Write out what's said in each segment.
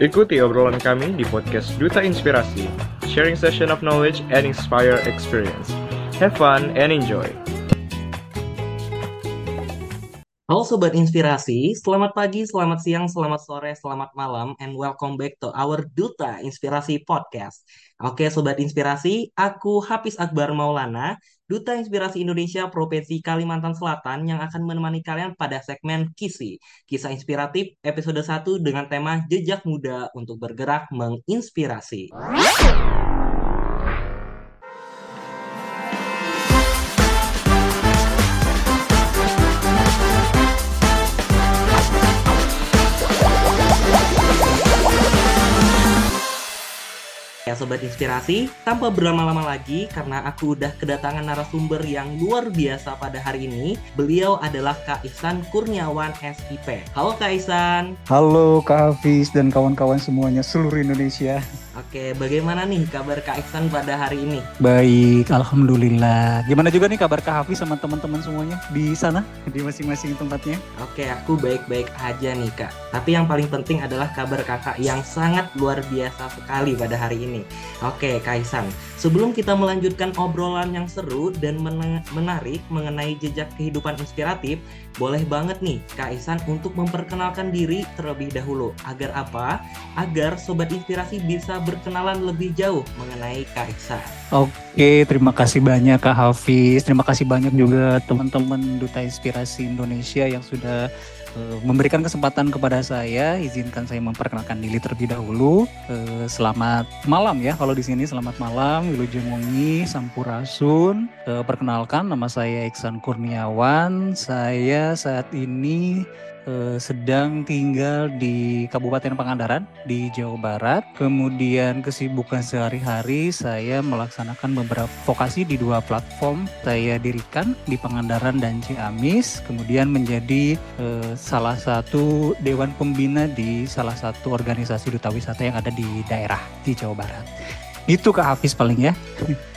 Ikuti obrolan kami di podcast Duta Inspirasi, sharing session of knowledge and inspire experience. Have fun and enjoy. Halo Sobat Inspirasi, selamat pagi, selamat siang, selamat sore, selamat malam, and welcome back to our Duta Inspirasi Podcast. Oke Sobat Inspirasi, aku Hafiz Akbar Maulana, Duta Inspirasi Indonesia Provinsi Kalimantan Selatan yang akan menemani kalian pada segmen KISI, Kisah Inspiratif episode 1 dengan tema Jejak Muda untuk Bergerak Menginspirasi. Sobat Inspirasi, tanpa berlama-lama lagi karena aku udah kedatangan narasumber yang luar biasa pada hari ini. Beliau adalah Kak Ihsan Kurniawan SIP. Halo Kak Ihsan. Halo Kak Hafiz dan kawan-kawan semuanya seluruh Indonesia. Oke, bagaimana nih kabar Kak Ihsan pada hari ini? Baik, Alhamdulillah. Gimana juga nih kabar Kak Hafiz sama teman-teman semuanya di sana, di masing-masing tempatnya? Oke, aku baik-baik aja nih Kak. Tapi yang paling penting adalah kabar kakak yang sangat luar biasa sekali pada hari ini. Oke, Kak Ihsan. Sebelum kita melanjutkan obrolan yang seru dan men menarik mengenai jejak kehidupan inspiratif, boleh banget nih Kak Ihsan untuk memperkenalkan diri terlebih dahulu. Agar apa? Agar Sobat Inspirasi bisa berkenalan lebih jauh mengenai Kak Ihsan. Oke, terima kasih banyak Kak Hafiz. Terima kasih banyak juga teman-teman Duta Inspirasi Indonesia yang sudah memberikan kesempatan kepada saya. Izinkan saya memperkenalkan diri terlebih dahulu. Uh, selamat malam ya kalau di sini selamat malam Wilujeng Sampurasun. Uh, perkenalkan nama saya Iksan Kurniawan. Saya saat ini uh, sedang tinggal di Kabupaten Pangandaran di Jawa Barat. Kemudian kesibukan sehari-hari saya melaksanakan beberapa vokasi di dua platform saya dirikan di Pangandaran dan Ciamis. Kemudian menjadi uh, salah satu dewan pembina di salah satu organisasi duta wisata yang ada di daerah di Jawa Barat. Itu Kak Hafiz paling ya.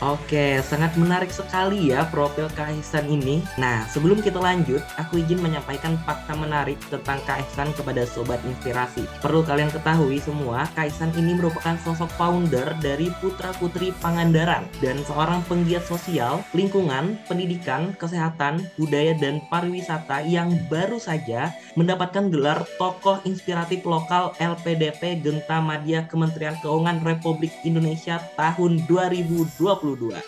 Oke, sangat menarik sekali ya profil Kak Ihsan ini. Nah, sebelum kita lanjut, aku izin menyampaikan fakta menarik tentang Kak Ihsan kepada Sobat Inspirasi. Perlu kalian ketahui semua, Kak Ihsan ini merupakan sosok founder dari Putra Putri Pangandaran dan seorang penggiat sosial, lingkungan, pendidikan, kesehatan, budaya, dan pariwisata yang baru saja mendapatkan gelar tokoh inspiratif lokal LPDP Genta Madya Kementerian Keuangan Republik Indonesia tahun 2022.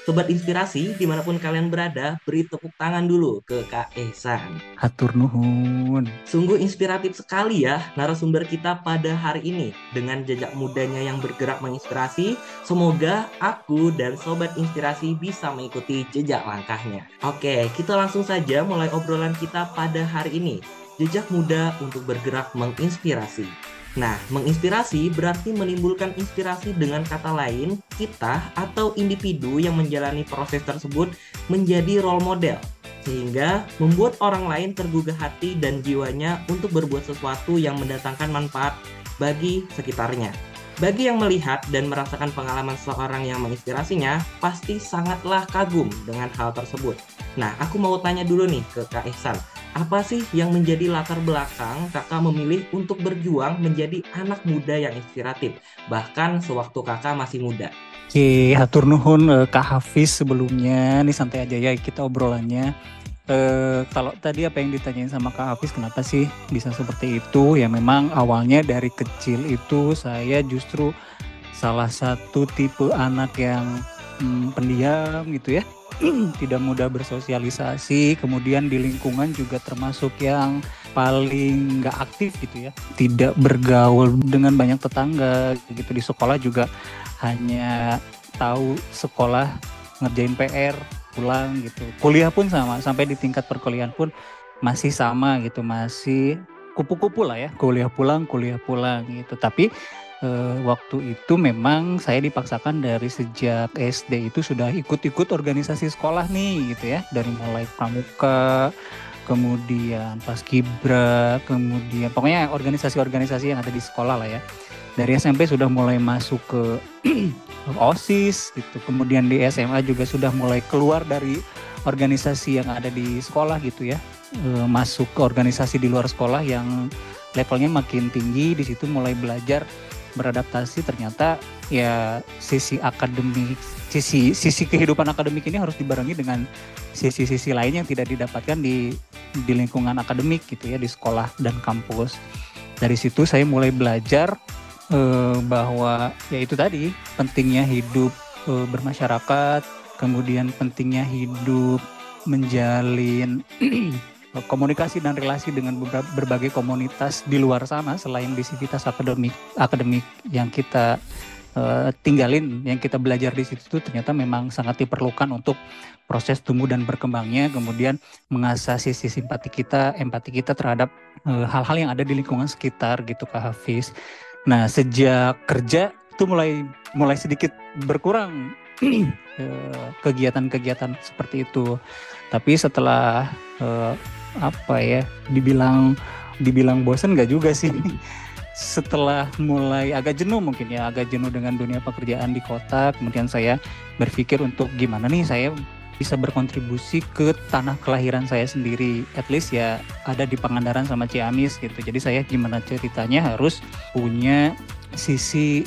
Sobat Inspirasi, di mana pun kalian berada, beri tepuk tangan dulu ke Kak Ehsan. Hatur nuhun. Sungguh inspiratif sekali ya narasumber kita pada hari ini. Dengan jejak mudanya yang bergerak menginspirasi, semoga aku dan Sobat Inspirasi bisa mengikuti jejak langkahnya. Oke, kita langsung saja mulai obrolan kita pada hari ini. Jejak muda untuk bergerak menginspirasi. Nah, menginspirasi berarti menimbulkan inspirasi dengan kata lain, kita atau individu yang menjalani proses tersebut menjadi role model sehingga membuat orang lain tergugah hati dan jiwanya untuk berbuat sesuatu yang mendatangkan manfaat bagi sekitarnya. Bagi yang melihat dan merasakan pengalaman seorang yang menginspirasinya, pasti sangatlah kagum dengan hal tersebut. Nah, aku mau tanya dulu nih ke Kak Ihsan, apa sih yang menjadi latar belakang kakak memilih untuk berjuang menjadi anak muda yang inspiratif, bahkan sewaktu kakak masih muda? Oke, hatur nuhun uh, Kak Hafiz sebelumnya. Nih santai aja ya kita obrolannya. Uh, kalau tadi apa yang ditanyain sama Kak Hafiz, kenapa sih bisa seperti itu? Ya memang awalnya dari kecil itu saya justru salah satu tipe anak yang hmm, pendiam gitu ya. Tidak mudah bersosialisasi, kemudian di lingkungan juga termasuk yang paling nggak aktif gitu ya, tidak bergaul dengan banyak tetangga gitu. Di sekolah juga hanya tahu sekolah ngerjain PR pulang gitu, kuliah pun sama sampai di tingkat perkuliahan pun masih sama gitu, masih kupu-kupu lah ya, kuliah pulang, kuliah pulang gitu, tapi uh, waktu itu memang saya dipaksakan dari sejak SD itu sudah ikut-ikut organisasi sekolah nih gitu ya. Dari mulai pramuka kemudian paskibra kemudian pokoknya organisasi-organisasi yang ada di sekolah lah ya dari SMP sudah mulai masuk ke OSIS gitu. Kemudian di SMA juga sudah mulai keluar dari organisasi yang ada di sekolah gitu ya. E, masuk ke organisasi di luar sekolah yang levelnya makin tinggi. Di situ mulai belajar beradaptasi. Ternyata ya sisi akademik sisi sisi kehidupan akademik ini harus dibarengi dengan sisi-sisi lain yang tidak didapatkan di di lingkungan akademik gitu ya di sekolah dan kampus. Dari situ saya mulai belajar eh, bahwa ya itu tadi pentingnya hidup eh, bermasyarakat kemudian pentingnya hidup menjalin komunikasi dan relasi dengan berbagai komunitas di luar sana selain di sivitas akademik akademik yang kita uh, tinggalin yang kita belajar di situ itu ternyata memang sangat diperlukan untuk proses tumbuh dan berkembangnya kemudian mengasah sisi simpati kita empati kita terhadap hal-hal uh, yang ada di lingkungan sekitar gitu Kak Hafiz. Nah, sejak kerja itu mulai mulai sedikit berkurang eh, kegiatan-kegiatan seperti itu. Tapi setelah uh, apa ya dibilang dibilang bosen nggak juga sih setelah mulai agak jenuh mungkin ya agak jenuh dengan dunia pekerjaan di kota kemudian saya berpikir untuk gimana nih saya bisa berkontribusi ke tanah kelahiran saya sendiri. At least ya ada di Pangandaran sama Ciamis gitu. Jadi saya gimana ceritanya harus punya sisi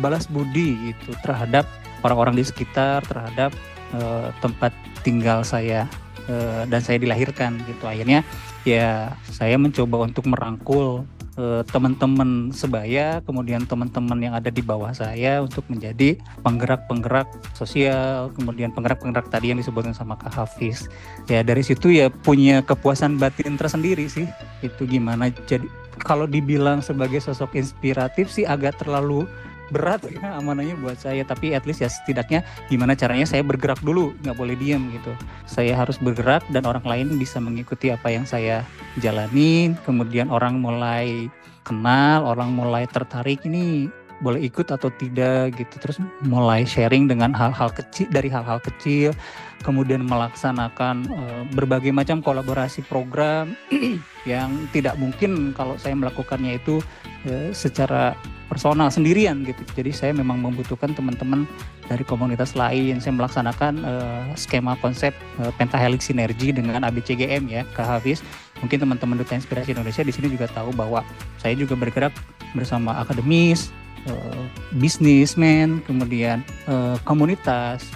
balas budi gitu terhadap orang-orang di sekitar terhadap uh, tempat tinggal saya uh, dan saya dilahirkan gitu. Akhirnya ya saya mencoba untuk merangkul uh, teman-teman sebaya kemudian teman-teman yang ada di bawah saya untuk menjadi penggerak-penggerak sosial kemudian penggerak-penggerak tadi yang disebutkan sama Kak Hafiz. Ya dari situ ya punya kepuasan batin tersendiri sih. Itu gimana? Jadi kalau dibilang sebagai sosok inspiratif sih agak terlalu berat. Ya amanahnya buat saya. Tapi at least ya setidaknya gimana caranya saya bergerak dulu. Nggak boleh diam gitu. Saya harus bergerak dan orang lain bisa mengikuti apa yang saya jalani kemudian orang mulai kenal orang mulai tertarik ini boleh ikut atau tidak? gitu. Terus mulai sharing dengan hal-hal kecil dari hal-hal kecil. Kemudian melaksanakan uh, berbagai macam kolaborasi program yang tidak mungkin kalau saya melakukannya itu uh, secara personal sendirian gitu. Jadi saya memang membutuhkan teman-teman dari komunitas lain. Saya melaksanakan uh, skema konsep uh, pentahelix sinergi dengan ABCGM ya, Kak Hafiz. Mungkin teman-teman Duta Inspirasi Indonesia di sini juga tahu bahwa saya juga bergerak bersama akademis, uh, bisnismen, kemudian uh, komunitas,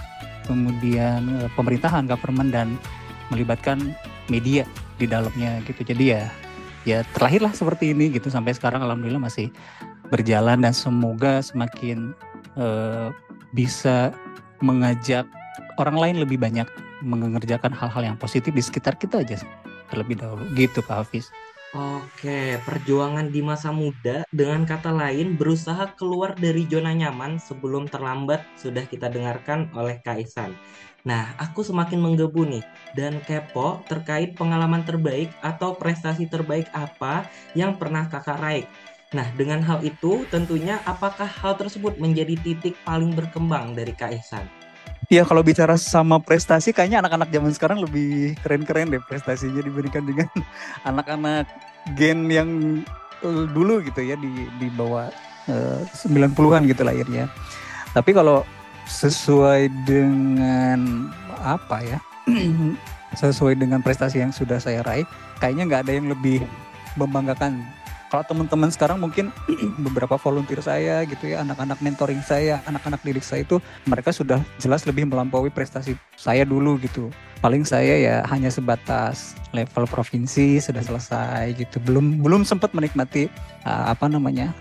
kemudian uh, pemerintahan, government dan melibatkan media di dalamnya gitu. Jadi ya ya terlahirlah seperti ini gitu sampai sekarang alhamdulillah masih berjalan dan semoga semakin uh, bisa mengajak orang lain lebih banyak mengerjakan hal-hal yang positif di sekitar kita aja terlebih dahulu gitu Pak Hafiz. Oke, perjuangan di masa muda dengan kata lain berusaha keluar dari zona nyaman sebelum terlambat sudah kita dengarkan oleh Kaisan. Nah, aku semakin menggebu nih dan kepo terkait pengalaman terbaik atau prestasi terbaik apa yang pernah kakak raih. Nah, dengan hal itu tentunya apakah hal tersebut menjadi titik paling berkembang dari Kak Ihsan? Iya, kalau bicara sama prestasi kayaknya anak-anak zaman sekarang lebih keren-keren deh prestasinya dibandingkan dengan anak-anak gen yang uh, dulu gitu ya di di bawah uh, 90-an gitu lahirnya. Tapi kalau sesuai dengan apa ya? sesuai dengan prestasi yang sudah saya raih, kayaknya nggak ada yang lebih membanggakan kalau teman-teman sekarang mungkin beberapa volunteer saya gitu ya, anak-anak mentoring saya, anak-anak didik saya itu mereka sudah jelas lebih melampaui prestasi saya dulu gitu. Paling saya ya hanya sebatas level provinsi sudah selesai gitu. Belum belum sempat menikmati uh, apa namanya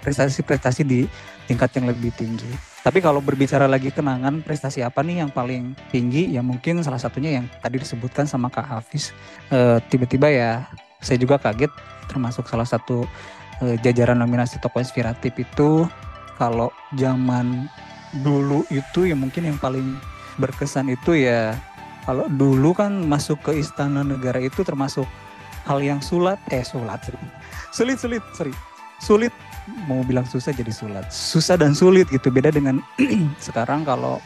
prestasi prestasi-prestasi di tingkat yang lebih tinggi. Tapi kalau berbicara lagi kenangan prestasi apa nih yang paling tinggi ya mungkin salah satunya yang tadi disebutkan sama Kak Hafiz uh, tiba-tiba ya saya juga kaget termasuk salah satu uh, jajaran nominasi tokoh inspiratif itu kalau zaman dulu itu ya mungkin yang paling berkesan itu ya kalau dulu kan masuk ke istana negara itu termasuk hal yang sulit eh sulit sulit sulit sorry. Sulit. Mau bilang susah jadi sulit susah dan sulit gitu. Beda dengan sekarang kalau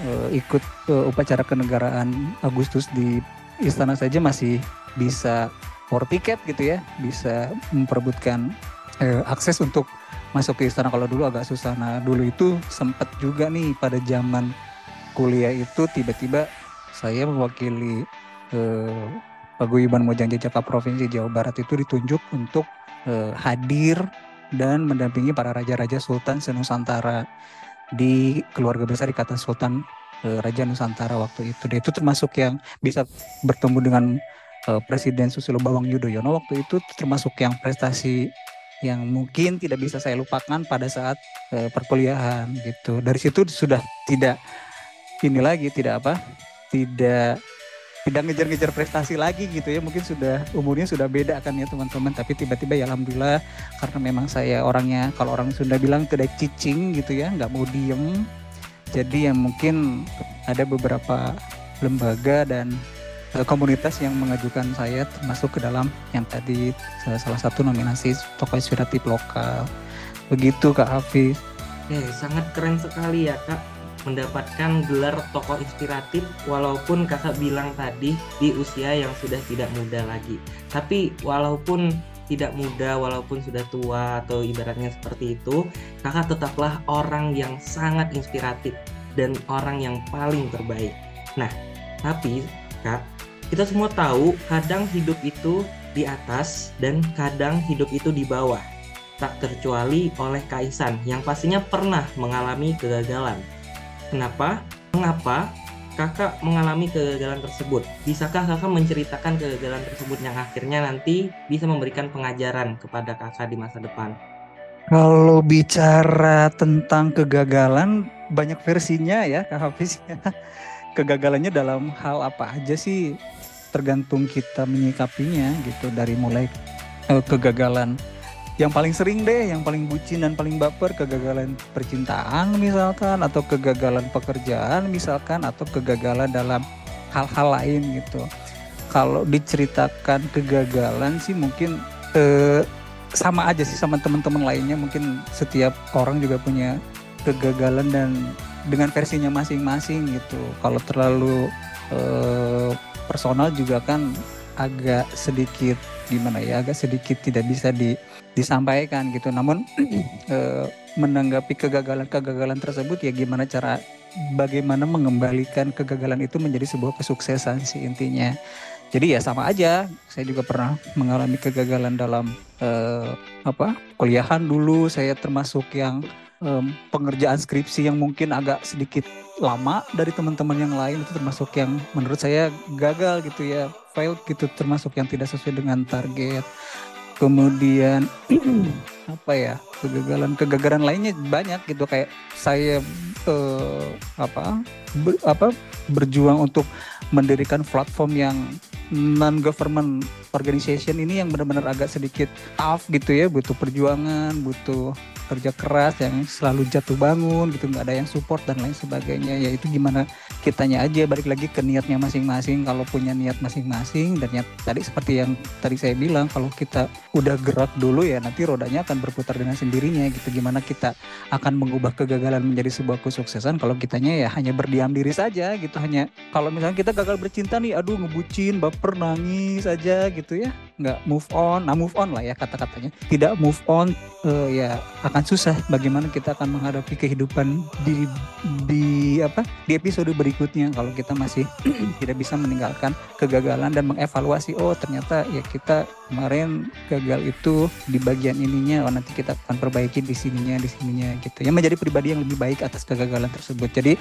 uh, ikut uh, upacara kenegaraan Agustus di istana saja masih bisa for tiket gitu ya bisa memperebutkan eh, akses untuk masuk ke istana kalau dulu agak susah nah dulu itu sempat juga nih pada zaman kuliah itu tiba-tiba saya mewakili eh, Paguyuban Mojang Jajaka Provinsi Jawa Barat itu ditunjuk untuk eh, hadir dan mendampingi para raja-raja sultan senusantara di keluarga besar Ikatan Sultan uh, Raja Nusantara waktu itu. Dan itu termasuk yang bisa bertemu dengan uh, Presiden Susilo Bambang Yudhoyono waktu itu termasuk yang prestasi yang mungkin tidak bisa saya lupakan pada saat uh, perkuliahan gitu. Dari situ sudah tidak ini lagi tidak apa? tidak tidak ngejar-ngejar prestasi lagi gitu ya mungkin sudah umurnya sudah beda kan ya teman-teman tapi tiba-tiba ya alhamdulillah karena memang saya orangnya kalau orang Sunda bilang tidak cicing gitu ya nggak mau diem jadi yang mungkin ada beberapa lembaga dan komunitas yang mengajukan saya termasuk ke dalam yang tadi salah satu nominasi tokoh inspiratif lokal begitu Kak Hafiz. Eh, sangat keren sekali ya Kak mendapatkan gelar tokoh inspiratif walaupun kakak bilang tadi di usia yang sudah tidak muda lagi. Tapi walaupun tidak muda walaupun sudah tua atau ibaratnya seperti itu, kakak tetaplah orang yang sangat inspiratif dan orang yang paling terbaik. Nah, tapi kak, kita semua tahu kadang hidup itu di atas dan kadang hidup itu di bawah. Tak terkecuali oleh Kaisan yang pastinya pernah mengalami kegagalan Kenapa? Mengapa kakak mengalami kegagalan tersebut? Bisakah kakak menceritakan kegagalan tersebut yang akhirnya nanti bisa memberikan pengajaran kepada kakak di masa depan? Kalau bicara tentang kegagalan, banyak versinya ya Kak Hafiz. Kegagalannya dalam hal apa aja sih? Tergantung kita menyikapinya gitu dari mulai uh, kegagalan yang paling sering deh, yang paling bucin dan paling baper kegagalan percintaan misalkan atau kegagalan pekerjaan misalkan atau kegagalan dalam hal-hal lain gitu. Kalau diceritakan kegagalan sih mungkin eh, sama aja sih sama teman-teman lainnya mungkin setiap orang juga punya kegagalan dan dengan versinya masing-masing gitu. Kalau terlalu eh, personal juga kan agak sedikit gimana ya agak sedikit tidak bisa di disampaikan gitu. Namun e, menanggapi kegagalan-kegagalan tersebut ya gimana cara bagaimana mengembalikan kegagalan itu menjadi sebuah kesuksesan sih intinya. Jadi ya sama aja. Saya juga pernah mengalami kegagalan dalam e, apa kuliahan dulu. Saya termasuk yang um, pengerjaan skripsi yang mungkin agak sedikit lama dari teman-teman yang lain itu termasuk yang menurut saya gagal gitu ya fail gitu termasuk yang tidak sesuai dengan target. Kemudian apa ya kegagalan kegagalan lainnya banyak gitu kayak saya uh, apa ber, apa berjuang untuk mendirikan platform yang non government organization ini yang benar-benar agak sedikit tough gitu ya butuh perjuangan butuh kerja keras yang selalu jatuh bangun gitu nggak ada yang support dan lain sebagainya. Ya itu gimana kitanya aja balik lagi ke niatnya masing-masing. Kalau punya niat masing-masing dan niat tadi seperti yang tadi saya bilang kalau kita udah gerak dulu ya nanti rodanya akan berputar dengan sendirinya gitu. Gimana kita akan mengubah kegagalan menjadi sebuah kesuksesan kalau kitanya ya hanya berdiam diri saja gitu. Hanya kalau misalnya kita gagal bercinta nih aduh ngebucin baper nangis aja gitu ya. Nggak move on. Nah move on lah ya kata-katanya. Tidak move on uh, ya akan susah bagaimana kita akan menghadapi kehidupan di di apa di episode berikutnya kalau kita masih tidak bisa meninggalkan kegagalan dan mengevaluasi oh ternyata ya kita kemarin gagal itu di bagian ininya oh nanti kita akan perbaiki di sininya di sininya gitu ya. Menjadi pribadi yang lebih baik atas kegagalan tersebut. Jadi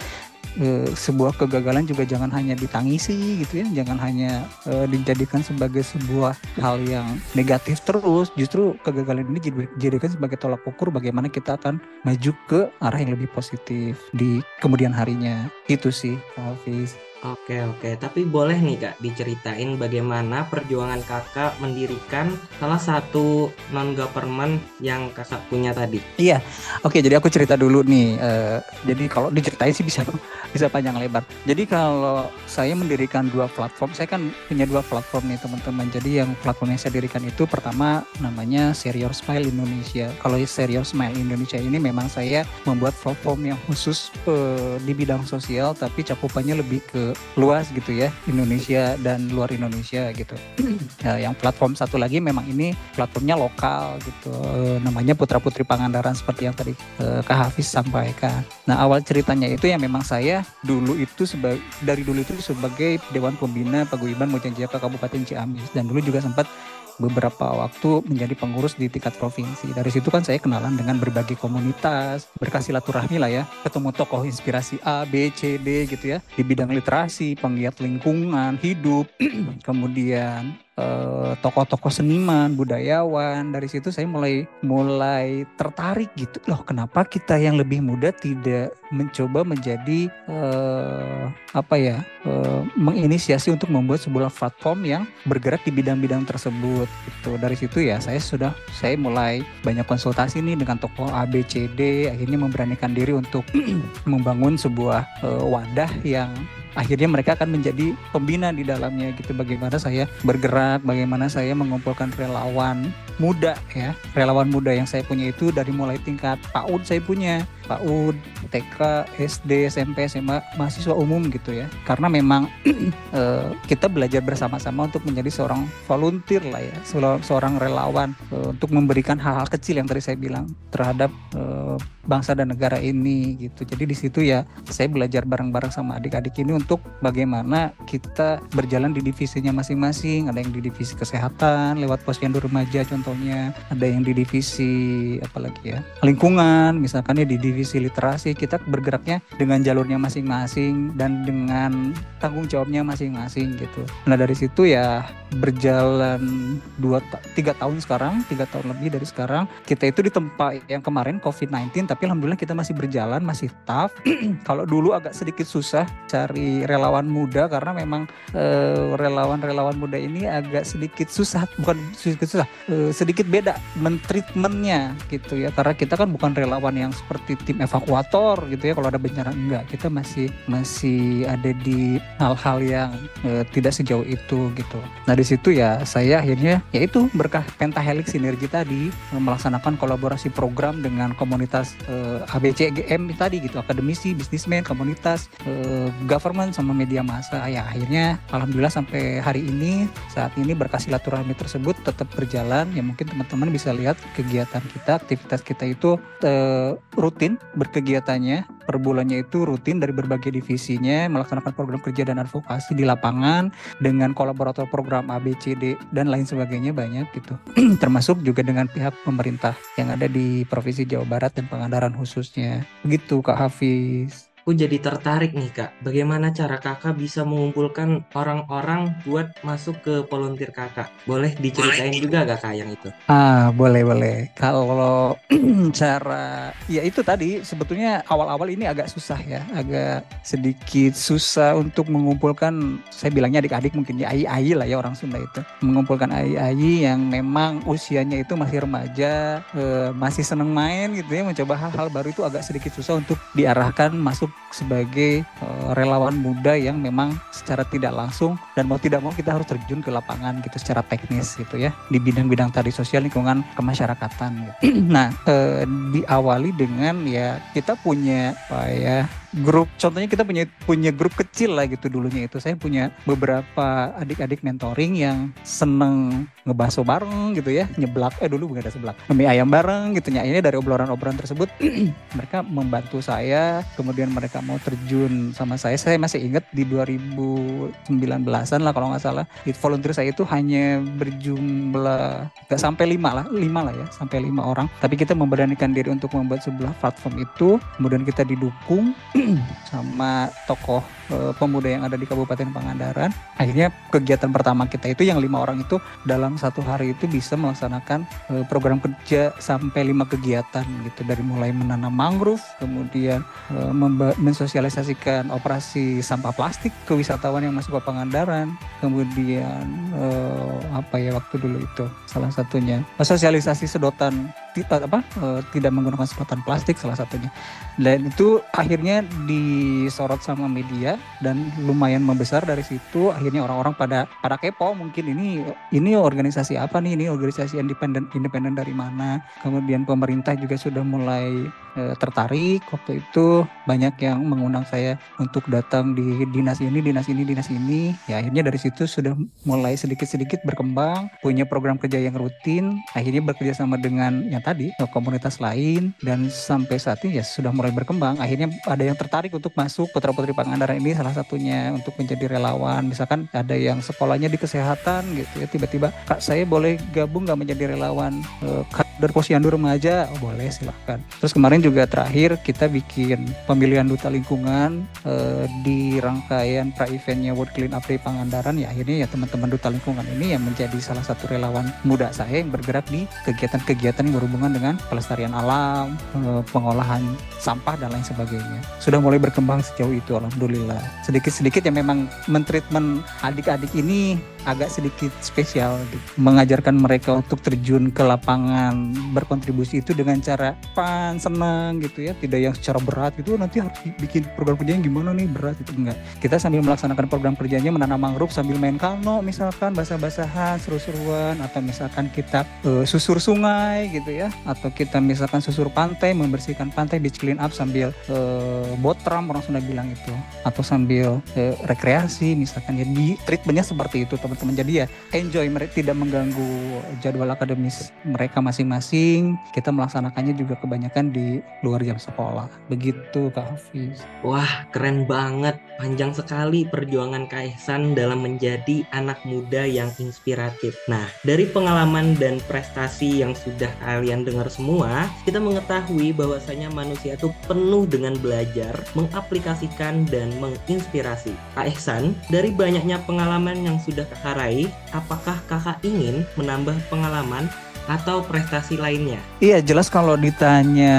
e, sebuah kegagalan juga jangan hanya ditangisi gitu ya. Jangan hanya e, dijadikan sebagai sebuah hal yang negatif terus. Justru kegagalan ini dijadikan sebagai tolak ukur bagaimana kita akan maju ke arah yang lebih positif di kemudian harinya. Itu sih Hafiz Oke oke, tapi boleh nih kak diceritain bagaimana perjuangan kakak mendirikan salah satu non government yang kakak punya tadi? Iya, oke jadi aku cerita dulu nih. Uh, jadi kalau diceritain sih bisa bisa panjang lebar. Jadi kalau saya mendirikan dua platform, saya kan punya dua platform nih teman-teman. Jadi yang platform yang saya dirikan itu pertama namanya Serior Smile Indonesia. Kalau Serior Smile Indonesia ini memang saya membuat platform yang khusus uh, di bidang sosial, tapi cakupannya lebih ke luas gitu ya Indonesia dan luar Indonesia gitu. nah, yang platform satu lagi memang ini platformnya lokal gitu. E, namanya Putra Putri Pangandaran seperti yang tadi e, Kak Hafiz sampaikan. Nah awal ceritanya itu yang memang saya dulu itu sebagai dari dulu itu sebagai Dewan Pembina Paguyuban Mojang Jaya Kabupaten Ciamis dan dulu juga sempat beberapa waktu menjadi pengurus di tingkat provinsi. Dari situ kan saya kenalan dengan berbagai komunitas, berkasih silaturahmi lah ya, ketemu tokoh inspirasi A, B, C, D gitu ya, di bidang literasi, penggiat lingkungan, hidup, kemudian tokoh-tokoh seniman, budayawan. Dari situ saya mulai mulai tertarik gitu. Loh, kenapa kita yang lebih muda tidak mencoba menjadi uh, apa ya? Uh, menginisiasi untuk membuat sebuah platform yang bergerak di bidang-bidang tersebut gitu. Dari situ ya saya sudah saya mulai banyak konsultasi nih dengan tokoh A B C D akhirnya memberanikan diri untuk membangun sebuah uh, wadah yang akhirnya mereka akan menjadi pembina di dalamnya gitu. Bagaimana saya bergerak bagaimana saya mengumpulkan relawan muda ya. Relawan muda yang saya punya itu dari mulai tingkat PAUD saya punya. PAUD TK SD SMP SMA mahasiswa umum gitu ya. Karena memang eh, kita belajar bersama-sama untuk menjadi seorang volunteer lah ya. Seorang relawan eh, untuk memberikan hal-hal kecil yang tadi saya bilang terhadap eh, bangsa dan negara ini gitu jadi di situ ya saya belajar bareng-bareng sama adik-adik ini untuk bagaimana kita berjalan di divisinya masing-masing. Ada yang di divisi kesehatan lewat posyandu remaja contohnya, ada yang di divisi apalagi ya lingkungan, misalkan ya di divisi literasi kita bergeraknya dengan jalurnya masing-masing dan dengan tanggung jawabnya masing-masing gitu. Nah dari situ ya berjalan dua tiga tahun sekarang, tiga tahun lebih dari sekarang kita itu di tempat yang kemarin COVID-19 tapi alhamdulillah kita masih berjalan masih tough. Kalau dulu agak sedikit susah cari relawan muda karena memang relawan relawan-relawan muda ini agak sedikit susah bukan sedikit susah uh, sedikit beda mentreatmentnya gitu ya. Karena kita kan bukan relawan yang seperti tim evakuator gitu ya kalau ada bencana enggak. Kita masih masih ada di hal-hal yang uh, tidak sejauh itu gitu. Nah di situ ya saya akhirnya yaitu berkah pentahelix sinergi tadi melaksanakan kolaborasi program dengan komunitas uh, ABCGM tadi gitu akademisi bisnismen komunitas uh, government sama media massa. Ya akhirnya alhamdulillah sampai hari ini saat ini berkas silaturahmi tersebut tetap berjalan. Ya mungkin teman-teman bisa lihat kegiatan kita aktivitas kita itu e, rutin berkegiatannya. Per bulannya itu rutin dari berbagai divisinya melaksanakan program kerja dan advokasi di lapangan dengan kolaborator program ABCD dan lain sebagainya banyak gitu. Termasuk juga dengan pihak pemerintah yang ada di Provinsi Jawa Barat dan Pangandaran khususnya. Begitu Kak Hafiz aku jadi tertarik nih kak. Bagaimana cara kakak bisa mengumpulkan orang-orang buat masuk ke volunteer kakak? Boleh diceritain boleh. juga gak kak yang itu? Ah boleh boleh. Kalau cara ya itu tadi sebetulnya awal-awal ini agak susah ya, agak sedikit susah untuk mengumpulkan. Saya bilangnya adik-adik mungkin ya ai-ai lah ya orang Sunda itu mengumpulkan ai-ai yang memang usianya itu masih remaja, eh, masih seneng main gitu ya, mencoba hal-hal baru itu agak sedikit susah untuk diarahkan masuk sebagai uh, relawan muda yang memang secara tidak langsung dan mau tidak mau kita harus terjun ke lapangan gitu secara teknis gitu ya di bidang-bidang tadi sosial lingkungan kemasyarakatan gitu. nah uh, diawali dengan ya kita punya apa ya grup contohnya kita punya punya grup kecil lah gitu dulunya itu. Saya punya beberapa adik-adik mentoring yang seneng ngebaso bareng gitu ya nyeblak eh dulu bukan ada seblak mie ayam bareng gitu. Ya ini dari obrolan-obrolan tersebut mereka membantu saya. Kemudian mereka mau terjun sama saya. Saya masih ingat di 2019an lah kalau nggak salah di volunteer saya itu hanya berjumlah nggak sampai lima lah lima lah ya sampai lima orang. Tapi kita memberanikan diri untuk membuat sebuah platform itu. Kemudian kita didukung sama tokoh e, pemuda yang ada di Kabupaten Pangandaran. Akhirnya kegiatan pertama kita itu yang lima orang itu dalam satu hari itu bisa melaksanakan e, program kerja sampai lima kegiatan gitu. Dari mulai menanam mangrove, kemudian e, mensosialisasikan operasi sampah plastik ke wisatawan yang masuk ke Pangandaran, kemudian e, apa ya waktu dulu itu salah satunya sosialisasi sedotan apa e, tidak menggunakan sedotan plastik salah satunya. Dan itu akhirnya disorot sama media dan lumayan membesar dari situ. Akhirnya orang-orang pada pada kepo mungkin ini ini organisasi apa nih ini organisasi independen independen dari mana. Kemudian pemerintah juga sudah mulai e, tertarik. Waktu itu banyak yang mengundang saya untuk datang di dinas ini dinas ini dinas ini. Ya akhirnya dari situ sudah mulai sedikit-sedikit berkembang punya program kerja yang rutin akhirnya bekerja sama dengan yang tadi e, komunitas lain. Dan sampai saat ini ya sudah mulai berkembang. Akhirnya ada yang tertarik untuk masuk putra putri Pangandaran ini salah satunya untuk menjadi relawan. Misalkan ada yang sekolahnya di kesehatan gitu ya tiba-tiba kak saya boleh gabung nggak menjadi relawan? E, kader posyandu remaja. Oh, boleh silahkan. Terus kemarin juga terakhir kita bikin pemilihan duta lingkungan eh, di rangkaian pra eventnya World Clean Up Day Pangandaran. Ya akhirnya ya teman-teman duta lingkungan ini yang menjadi salah satu relawan muda saya yang bergerak di kegiatan-kegiatan yang berhubungan dengan pelestarian alam eh, pengolahan sampah dan lain sebagainya. Sudah mulai berkembang sejauh itu alhamdulillah. Sedikit-sedikit yang memang mentreatment adik-adik ini agak sedikit spesial gitu. mengajarkan mereka untuk terjun ke lapangan berkontribusi itu dengan cara pan senang gitu ya tidak yang secara berat gitu nanti harus bikin program kerjanya gimana nih berat itu enggak. Kita sambil melaksanakan program kerjanya menanam mangrove sambil main kano misalkan basah-basahan seru-seruan atau misalkan kita uh, susur sungai gitu ya atau kita misalkan susur pantai membersihkan pantai beach clean up sambil uh, botram orang Sunda bilang itu. Atau sambil uh, rekreasi misalkan ya di treatmentnya seperti itu teman-teman. Jadi ya enjoy mereka tidak mengganggu jadwal akademis mereka masing-masing. Kita melaksanakannya juga kebanyakan di luar jam sekolah. Begitu Kak Hafiz. Wah keren banget. Panjang sekali perjuangan Kak Ihsan dalam menjadi anak muda yang inspiratif. Nah dari pengalaman dan prestasi yang sudah kalian dengar semua kita mengetahui bahwasanya manusia itu penuh dengan belajar mengaplikasikan dan menginspirasi. Kak Ihsan dari banyaknya pengalaman yang sudah Harai, apakah kakak ingin menambah pengalaman atau prestasi lainnya? Iya jelas kalau ditanya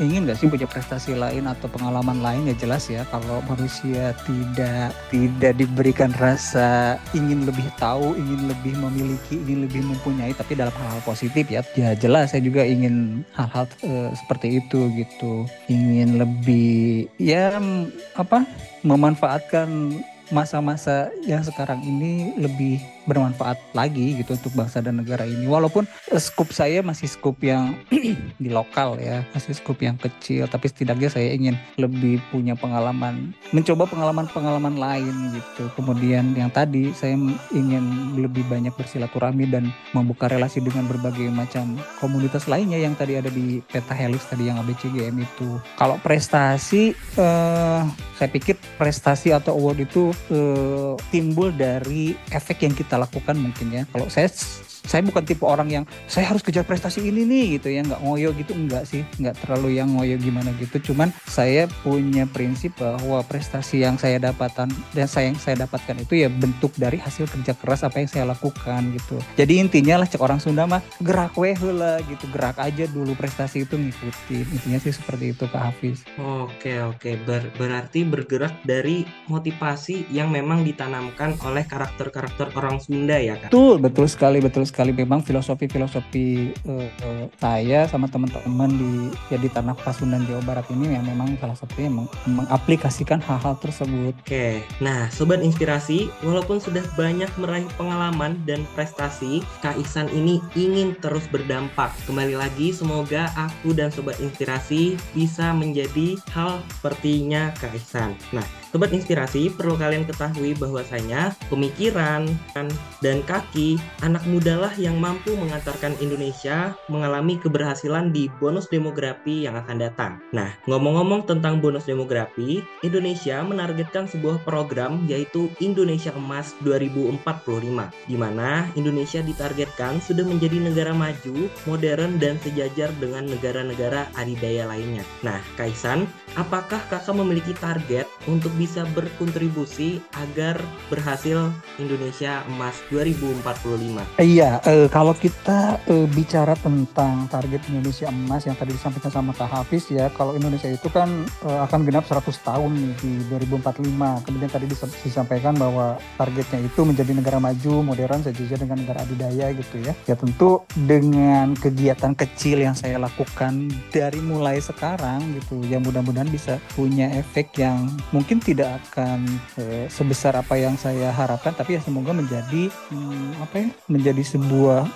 ingin nggak sih punya prestasi lain atau pengalaman lain ya jelas ya kalau manusia tidak tidak diberikan rasa ingin lebih tahu, ingin lebih memiliki, ingin lebih mempunyai tapi dalam hal-hal positif ya ya jelas saya juga ingin hal-hal uh, seperti itu gitu ingin lebih ya apa memanfaatkan masa-masa yang sekarang ini lebih bermanfaat lagi gitu untuk bangsa dan negara ini. Walaupun skup saya masih skup yang di lokal ya, masih skup yang kecil, tapi setidaknya saya ingin lebih punya pengalaman, mencoba pengalaman-pengalaman lain gitu. Kemudian yang tadi saya ingin lebih banyak bersilaturahmi dan membuka relasi dengan berbagai macam komunitas lainnya yang tadi ada di peta helix tadi yang ABCGM itu. Kalau prestasi, uh, saya pikir prestasi atau award itu uh, timbul dari efek yang kita lakukan mungkin ya. Kalau saya saya bukan tipe orang yang saya harus kejar prestasi ini nih gitu ya. Nggak ngoyo gitu enggak sih. Nggak terlalu yang ngoyo gimana gitu. Cuman saya punya prinsip bahwa prestasi yang saya dapatkan dan saya yang saya dapatkan itu ya bentuk dari hasil kerja keras apa yang saya lakukan gitu. Jadi intinya lah cek orang Sunda mah gerak weh lah gitu. Gerak aja dulu prestasi itu ngikutin. Intinya sih seperti itu Kak Hafiz. Oke oke. Ber berarti bergerak dari motivasi yang memang ditanamkan oleh karakter-karakter orang Sunda ya Kak? Betul betul sekali betul sekali memang filosofi-filosofi uh, uh, saya sama teman-teman di ya di tanah Pasundan Jawa Barat ini yang memang salah satunya meng mengaplikasikan hal-hal tersebut. Oke, nah sobat inspirasi, walaupun sudah banyak meraih pengalaman dan prestasi, Kak Ihsan ini ingin terus berdampak. Kembali lagi, semoga aku dan sobat inspirasi bisa menjadi hal sepertinya Kak Ihsan. Nah, Sobat inspirasi, perlu kalian ketahui bahwasanya pemikiran dan kaki anak muda lah yang mampu mengantarkan Indonesia mengalami keberhasilan di bonus demografi yang akan datang. Nah, ngomong-ngomong tentang bonus demografi, Indonesia menargetkan sebuah program yaitu Indonesia Emas 2045, di mana Indonesia ditargetkan sudah menjadi negara maju, modern, dan sejajar dengan negara-negara adidaya lainnya. Nah, Kaisan, apakah kakak memiliki target untuk bisa berkontribusi agar berhasil Indonesia Emas 2045. Iya, uh, kalau kita uh, bicara tentang target Indonesia Emas yang tadi disampaikan sama Kak Hafiz ya, kalau Indonesia itu kan uh, akan genap 100 tahun nih di 2045. Kemudian tadi disampaikan bahwa targetnya itu menjadi negara maju, modern, sejajar dengan negara adidaya gitu ya. Ya tentu dengan kegiatan kecil yang saya lakukan dari mulai sekarang gitu, ya mudah-mudahan bisa punya efek yang mungkin tidak akan uh, sebesar apa yang saya harapkan tapi ya semoga menjadi um, apa ya menjadi sebuah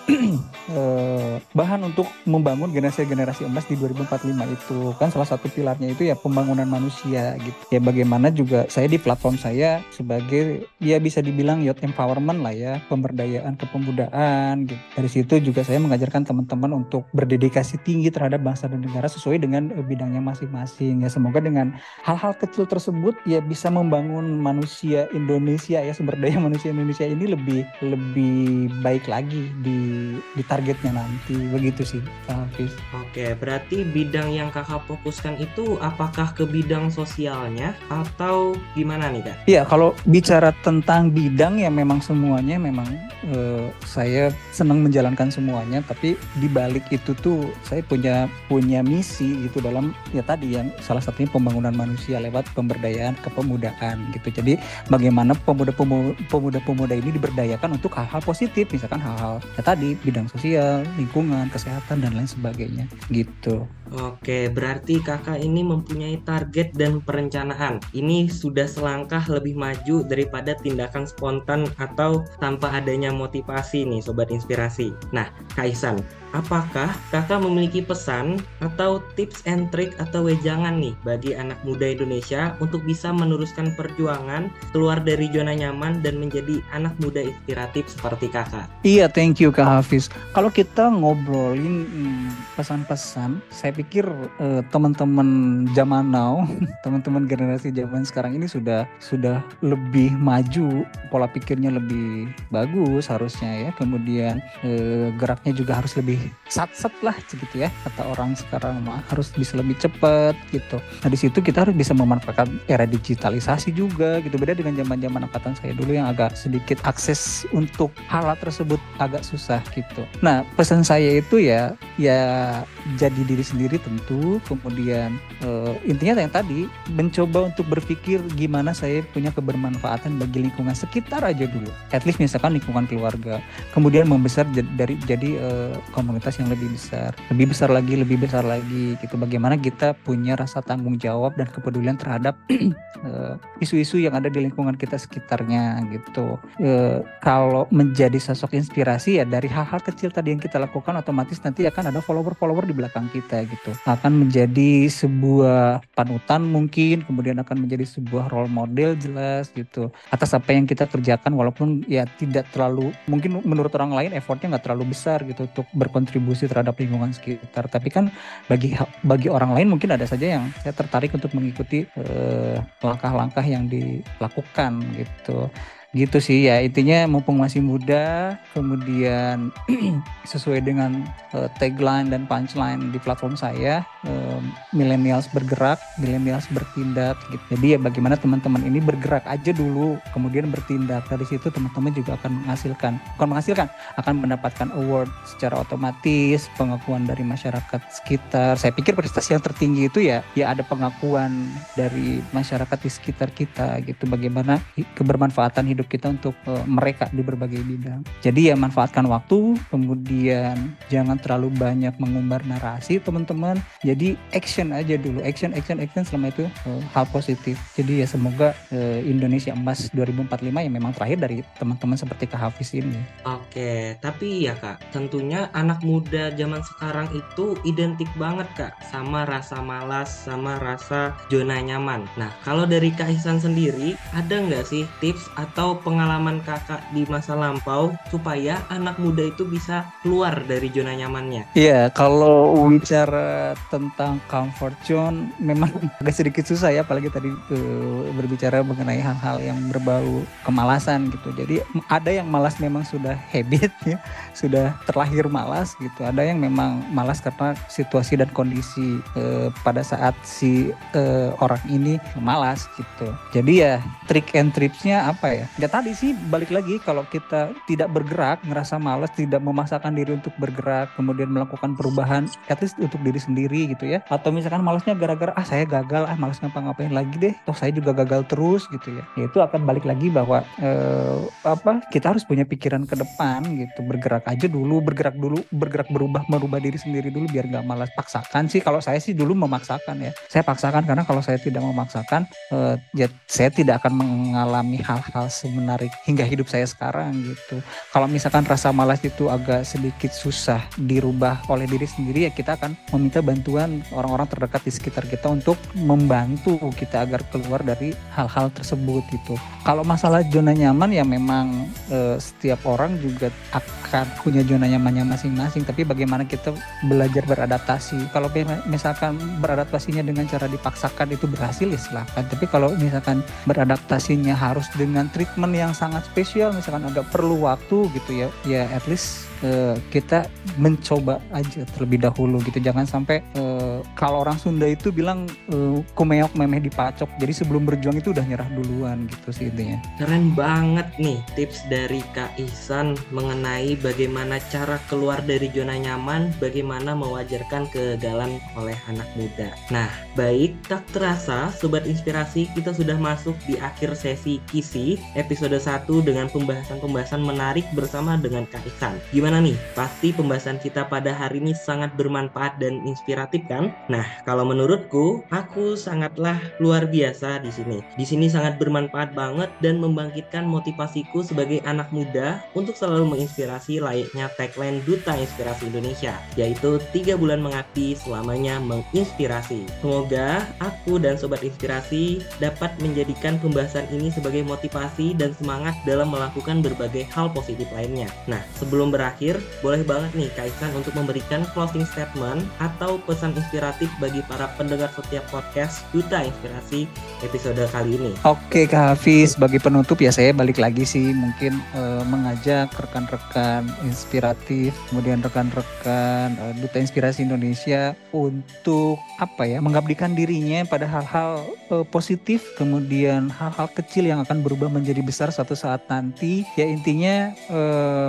uh, bahan untuk membangun generasi-generasi emas di 2045 itu. Kan salah satu pilarnya itu ya pembangunan manusia gitu. Ya bagaimana juga saya di platform saya sebagai ya bisa dibilang youth empowerment lah ya pemberdayaan kepemudaan gitu. Dari situ juga saya mengajarkan teman-teman untuk berdedikasi tinggi terhadap bangsa dan negara sesuai dengan bidangnya masing-masing. Ya semoga dengan hal-hal kecil tersebut ya bisa membangun manusia Indonesia ya sumber daya manusia Indonesia ini lebih lebih baik lagi di di targetnya nanti begitu sih Pak Hafiz. Oke, berarti bidang yang kakak fokuskan itu apakah ke bidang sosialnya atau gimana nih kak? Iya, kalau bicara tentang bidang ya memang semuanya memang eh, saya senang menjalankan semuanya, tapi di balik itu tuh saya punya punya misi gitu dalam ya tadi yang salah satunya pembangunan manusia lewat pemberdayaan kepemudaan gitu. Jadi bagaimana pemuda-pemuda ini diberdayakan untuk hal-hal positif, misalkan hal-hal ya tadi bidang sosial, lingkungan, kesehatan dan lain sebagainya gitu. Oke, berarti kakak ini mempunyai target dan perencanaan. Ini sudah selangkah lebih maju daripada tindakan spontan atau tanpa adanya motivasi nih Sobat Inspirasi. Nah, Kaisan, apakah kakak memiliki pesan atau tips and trick atau wejangan nih bagi anak muda Indonesia untuk bisa meneruskan perjuangan keluar dari zona nyaman dan menjadi anak muda inspiratif seperti kakak? Iya, thank you Kak Hafiz. Kalau kita ngobrolin hmm, pesan-pesan, saya pikir uh, teman-teman zaman now, teman-teman generasi zaman sekarang ini sudah sudah lebih maju, pola pikirnya lebih bagus harusnya ya. Kemudian uh, geraknya juga harus lebih sat-sat lah gitu ya kata orang sekarang mah. Harus bisa lebih cepat gitu. Nah di situ kita harus bisa memanfaatkan era digitalisasi juga gitu. Beda dengan zaman zaman angkatan saya dulu yang agak sedikit akses untuk hal tersebut agak susah gitu. Nah pesan saya itu ya ya jadi diri sendiri tentu. Kemudian uh, intinya yang tadi mencoba untuk berpikir gimana saya punya kebermanfaatan bagi lingkungan sekitar aja dulu. At least misalkan lingkungan keluarga. Kemudian membesar dari jadi uh, komunitas yang lebih besar lebih besar lagi lebih besar lagi gitu. Bagaimana kita punya rasa tanggung jawab dan kepedulian terhadap eh, isu-isu yang ada di lingkungan kita sekitarnya gitu. E, kalau menjadi sosok inspirasi ya dari hal-hal kecil tadi yang kita lakukan otomatis nanti akan ada follower-follower di belakang kita gitu. Akan menjadi sebuah panutan mungkin kemudian akan menjadi sebuah role model jelas gitu atas apa yang kita kerjakan. Walaupun ya tidak terlalu mungkin menurut orang lain effortnya nggak terlalu besar gitu untuk berkontribusi terhadap lingkungan sekitar. Tapi kan bagi bagi orang lain mungkin ada saja yang saya tertarik untuk mengikuti eh, langkah-langkah uh, yang dilakukan gitu gitu sih ya. Intinya mumpung masih muda kemudian sesuai dengan uh, tagline dan punchline di platform saya uh, millennials bergerak millennials bertindak gitu. Jadi ya bagaimana teman-teman ini bergerak aja dulu kemudian bertindak. Dari situ teman-teman juga akan menghasilkan bukan menghasilkan akan mendapatkan award secara otomatis pengakuan dari masyarakat sekitar. Saya pikir prestasi yang tertinggi itu ya ya ada pengakuan dari masyarakat di sekitar kita gitu. Bagaimana kebermanfaatan hidup hidup kita untuk uh, mereka di berbagai bidang. Jadi ya manfaatkan waktu, kemudian jangan terlalu banyak mengumbar narasi teman-teman. Jadi action aja dulu, action, action, action selama itu uh, hal positif. Jadi ya semoga uh, Indonesia Emas 2045 yang memang terakhir dari teman-teman seperti Kak Hafiz ini. Oke, tapi ya Kak, tentunya anak muda zaman sekarang itu identik banget Kak sama rasa malas, sama rasa zona nyaman. Nah, kalau dari Kak Ihsan sendiri, ada nggak sih tips atau pengalaman kakak di masa lampau supaya anak muda itu bisa keluar dari zona nyamannya? Iya, kalau bicara tentang comfort zone memang agak sedikit susah ya, apalagi tadi uh, berbicara mengenai hal-hal yang berbau kemalasan gitu. Jadi ada yang malas memang sudah habit ya, sudah terlahir malas gitu. Ada yang memang malas karena situasi dan kondisi uh, pada saat si uh, orang ini malas gitu. Jadi ya trick and tripsnya apa ya? Ya tadi sih balik lagi kalau kita tidak bergerak ngerasa malas tidak memaksakan diri untuk bergerak kemudian melakukan perubahan at least untuk diri sendiri gitu ya. Atau misalkan malasnya gara-gara ah saya gagal ah malas ngapa-ngapain lagi deh toh saya juga gagal terus gitu ya, ya itu akan balik lagi bahwa eh, apa kita harus punya pikiran ke depan gitu. Bergerak aja dulu bergerak dulu bergerak berubah merubah diri sendiri dulu biar nggak malas paksakan sih kalau saya sih dulu memaksakan ya. Saya paksakan karena kalau saya tidak memaksakan eh, ya saya tidak akan mengalami hal-hal semenarik hingga hidup saya sekarang gitu. Kalau misalkan rasa malas itu agak sedikit susah dirubah oleh diri sendiri ya kita akan meminta bantuan orang-orang terdekat di sekitar kita untuk membantu kita agar keluar dari hal-hal tersebut gitu. Kalau masalah zona nyaman ya memang e, setiap orang juga akan punya zona nyamannya masing-masing tapi bagaimana kita belajar beradaptasi. Kalau misalkan beradaptasinya dengan cara dipaksakan itu berhasil ya silahkan. Tapi kalau misalkan beradaptasinya harus dengan treatment yang sangat spesial misalkan agak perlu waktu gitu ya. Ya at least uh, kita mencoba aja terlebih dahulu gitu. Jangan sampai uh, kalau orang Sunda itu bilang uh, kumeok memeh dipacok. Jadi sebelum berjuang itu udah nyerah duluan gitu sih intinya. Keren banget nih tips dari Kak Ihsan mengenai bagaimana cara keluar dari zona nyaman bagaimana mewajarkan kegagalan oleh anak muda. Nah baik tak terasa sobat inspirasi kita sudah masuk di akhir sesi kisi episode 1 dengan pembahasan-pembahasan menarik bersama dengan Kak Ihsan. Gimana nih? Pasti pembahasan kita pada hari ini sangat bermanfaat dan inspiratif kan? Nah, kalau menurutku, aku sangatlah luar biasa di sini. Di sini sangat bermanfaat banget dan membangkitkan motivasiku sebagai anak muda untuk selalu menginspirasi layaknya tagline Duta Inspirasi Indonesia, yaitu tiga bulan mengabdi selamanya menginspirasi. Semoga aku dan Sobat Inspirasi dapat menjadikan pembahasan ini sebagai motivasi dan semangat dalam melakukan berbagai hal positif lainnya. Nah, sebelum berakhir terakhir, boleh banget nih Kaisan untuk memberikan closing statement atau pesan inspiratif bagi para pendengar setiap podcast Duta Inspirasi episode kali ini. Oke Kak Hafiz, bagi penutup ya saya balik lagi sih mungkin uh, mengajak rekan-rekan inspiratif, kemudian rekan-rekan uh, Duta Inspirasi Indonesia untuk apa ya, mengabdikan dirinya pada hal-hal uh, positif, kemudian hal-hal kecil yang akan berubah menjadi besar suatu saat nanti. Ya intinya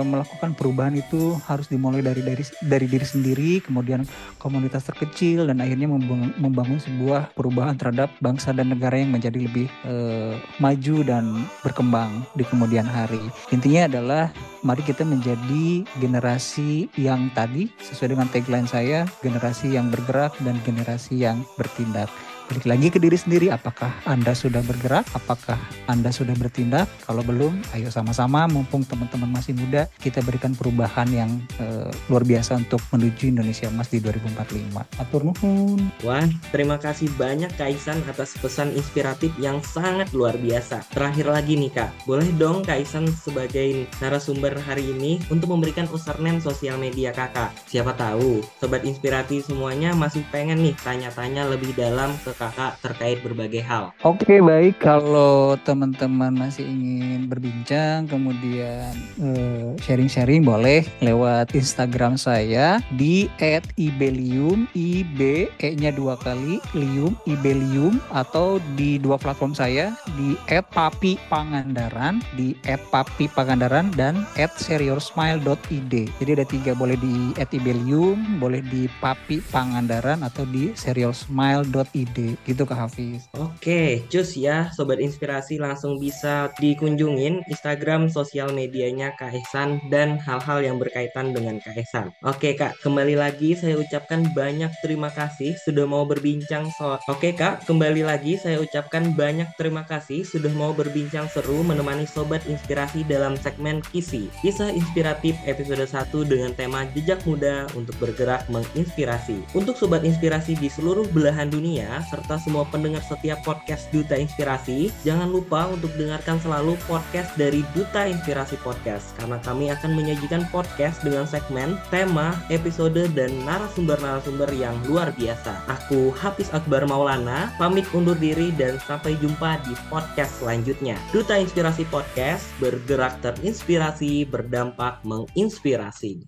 melakukan perubahan itu harus dimulai dari dari dari diri sendiri, kemudian komunitas terkecil dan akhirnya membangun, membangun sebuah perubahan terhadap bangsa dan negara yang menjadi lebih uh, maju dan berkembang di kemudian hari. Intinya adalah mari kita menjadi generasi yang tadi sesuai dengan tagline saya, generasi yang bergerak dan generasi yang bertindak balik lagi ke diri sendiri. Apakah Anda sudah bergerak? Apakah Anda sudah bertindak? Kalau belum ayo sama-sama. Mumpung teman-teman masih muda kita berikan perubahan yang uh, luar biasa untuk menuju Indonesia Emas di 2045 atur nuhun. Wah terima kasih banyak Kaisan atas pesan inspiratif yang sangat luar biasa. Terakhir lagi nih Kak. Boleh dong Kaisan sebagai narasumber hari ini untuk memberikan username sosial media kakak. Siapa tahu sobat inspiratif semuanya masih pengen nih tanya-tanya lebih dalam ke kakak terkait berbagai hal. Oke baik kalau teman-teman masih ingin berbincang kemudian eh, sharing-sharing boleh lewat Instagram saya di @ibelium i b e nya dua kali lium ibelium atau di dua platform saya di @papi pangandaran di @papi pangandaran dan @serioursmile.id. Jadi ada tiga boleh di @ibelium, boleh di papi pangandaran atau di gitu Kak Hafiz. Oke, cus ya Sobat Inspirasi langsung bisa dikunjungin Instagram sosial medianya Kak Ehsan dan hal-hal yang berkaitan dengan Kak Ehsan. Oke Kak, kembali lagi saya ucapkan banyak terima kasih sudah mau berbincang soal Oke Kak, kembali lagi saya ucapkan banyak terima kasih sudah mau berbincang seru menemani Sobat Inspirasi dalam segmen Kisi. Kisah inspiratif episode 1 dengan tema jejak muda untuk bergerak menginspirasi. Untuk Sobat Inspirasi di seluruh belahan dunia, serta semua pendengar setiap podcast Duta Inspirasi, jangan lupa untuk dengarkan selalu podcast dari Duta Inspirasi Podcast karena kami akan menyajikan podcast dengan segmen, tema, episode, dan narasumber-narasumber yang luar biasa. Aku Hafiz Akbar Maulana, pamit undur diri dan sampai jumpa di podcast selanjutnya. Duta Inspirasi Podcast bergerak terinspirasi, berdampak menginspirasi.